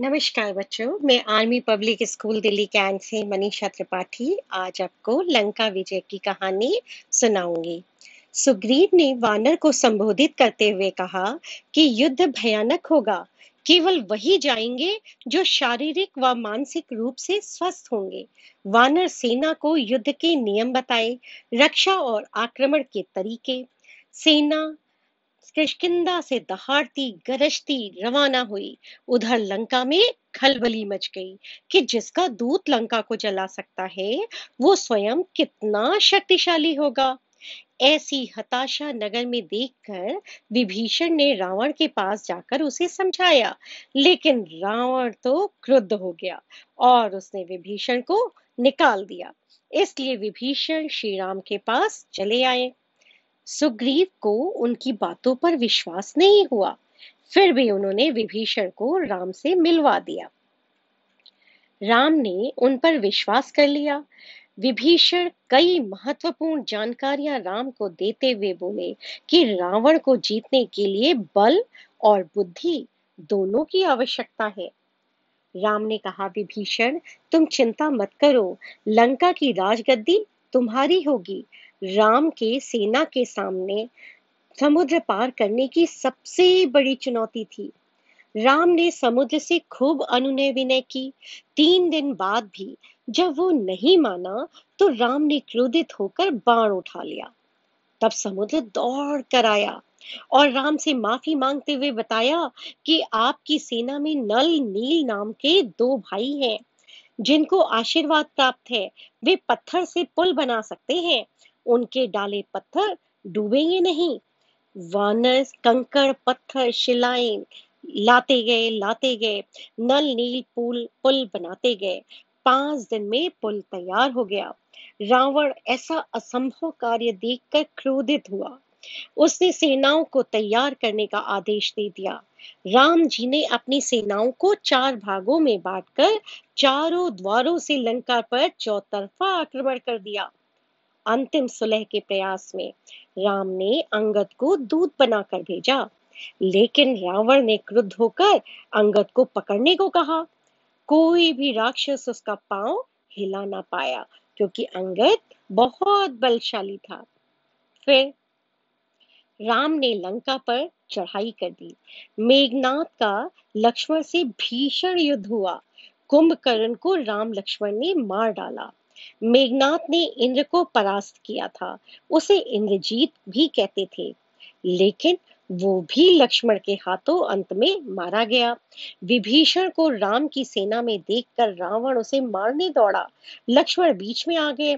नमस्कार बच्चों, मैं army public school Delhi cantt से मनीषा त्रिपाठी आज आपको लंका विजय की कहानी सुनाऊँगी। सुग्रीव ने वानर को संबोधित करते हुए कहा कि युद्ध भयानक होगा, केवल वही जाएँगे जो शारीरिक व मानसिक रूप से स्वस्थ होंगे। वानर सेना को युद्ध के नियम बताए, रक्षा और आक्रमण के तरीके। सेना किष्किंदा से दहाड़ती, गरजती, रवाना हुई। उधर लंका में खलबली मच गई कि जिसका दूत लंका को जला सकता है, वो स्वयं कितना शक्तिशाली होगा। ऐसी हताशा नगर में देखकर विभीषण ने रावण के पास जाकर उसे समझाया, लेकिन रावण तो क्रुद्ध हो गया और उसने विभीषण को निकाल दिया। इसलिए विभीषण श्री राम के पास चले आए। सुग्रीव को उनकी बातों पर विश्वास नहीं हुआ। फिर भी उन्होंने विभीषण को राम से मिलवा दिया। राम ने उन पर विश्वास कर लिया। विभीषण कई महत्वपूर्ण जानकारियाँ राम को देते हुए बोले कि रावण को जीतने के लिए बल और बुद्धि दोनों की आवश्यकता है। राम ने कहा, विभीषण, तुम चिंता मत करो। लंका की राजगद्दी तुम्हारी होगी। राम के सेना के सामने समुद्र पार करने की सबसे बड़ी चुनौती थी। राम ने समुद्र से खूब अनुनय विनय की। तीन दिन बाद भी जब वो नहीं माना तो राम ने क्रोधित होकर बाण उठा लिया। तब समुद्र दौड़ कर आया और राम से माफ़ी मांगते हुए बताया कि आपकी सेना में नल नील नाम के दो भाई हैं, जिनको आशीर्वाद प्राप्त है। वे पत्थर से पुल बना सकते हैं। उनके डाले पत्थर डूबेंगे नहीं। वानस कंकड़, पत्थर, शिलाएँ लाते गए लाते गए। नल, नील, पुल पुल बनाते गए। पाँच दिन में पुल तैयार हो गया। रावण ऐसा असंभव कार्य देखकर क्रोधित हुआ। उसने सेनाओं को तैयार करने का आदेश दे दिया। राम जी ने अपनी सेनाओं को चार भागों में बांटकर चारों द्वारों से लंका पर चौतरफा आक्रमण कर दिया। अंतिम सुलह के प्रयास में राम ने अंगद को दूध बनाकर भेजा। लेकिन रावण ने क्रुद्ध होकर अंगद को पकड़ने को कहा। कोई भी राक्षस उसका पाँव हिला ना पाया, क्योंकि अंगद बहुत बलशाली था। फिर राम ने लंका पर चढ़ाई कर दी। मेघनाथ का लक्ष्मण से भीषण युद्ध हुआ। कुंभकर्ण को राम लक्ष्मण ने मार डाला। मेघनाथ ने इंद्र को परास्त किया था। उसे इंद्रजीत भी कहते थे। लेकिन वो भी लक्ष्मण के हाथों अंत में मारा गया। विभीषण को राम की सेना में देखकर रावण उसे मारने दौड़ा। लक्ष्मण बीच में आ गए।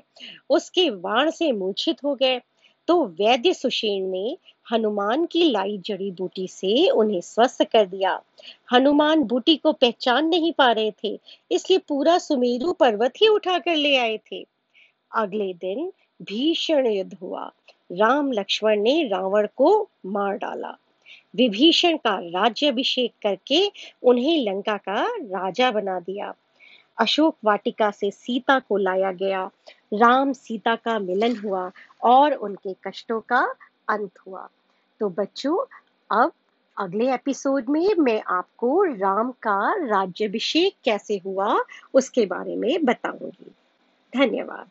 उसके वाण से मूर्छित हो गए। तो वैद्य सुषेण ने हनुमान की लाई जड़ी बूटी से उन्हें स्वस्थ कर दिया। हनुमान बूटी को पहचान नहीं पा रहे थे, इसलिए पूरा सुमेरु पर्वत ही उठा कर ले आए थे। अगले दिन भीषण युद्ध हुआ। राम लक्ष्मण ने रावण को मार डाला। विभीषण का राज्यभिषेक करके उन्हें लंका का राजा बना दिया। अशोक वाटिका से सीता को लाया गया। राम सीता का मिलन हुआ और उनके कष्टों का अंत हुआ। तो बच्चों, अब अगले एपिसोड में मैं आपको राम का राज्यभिषेक कैसे हुआ उसके बारे में बताऊँगी। धन्यवाद।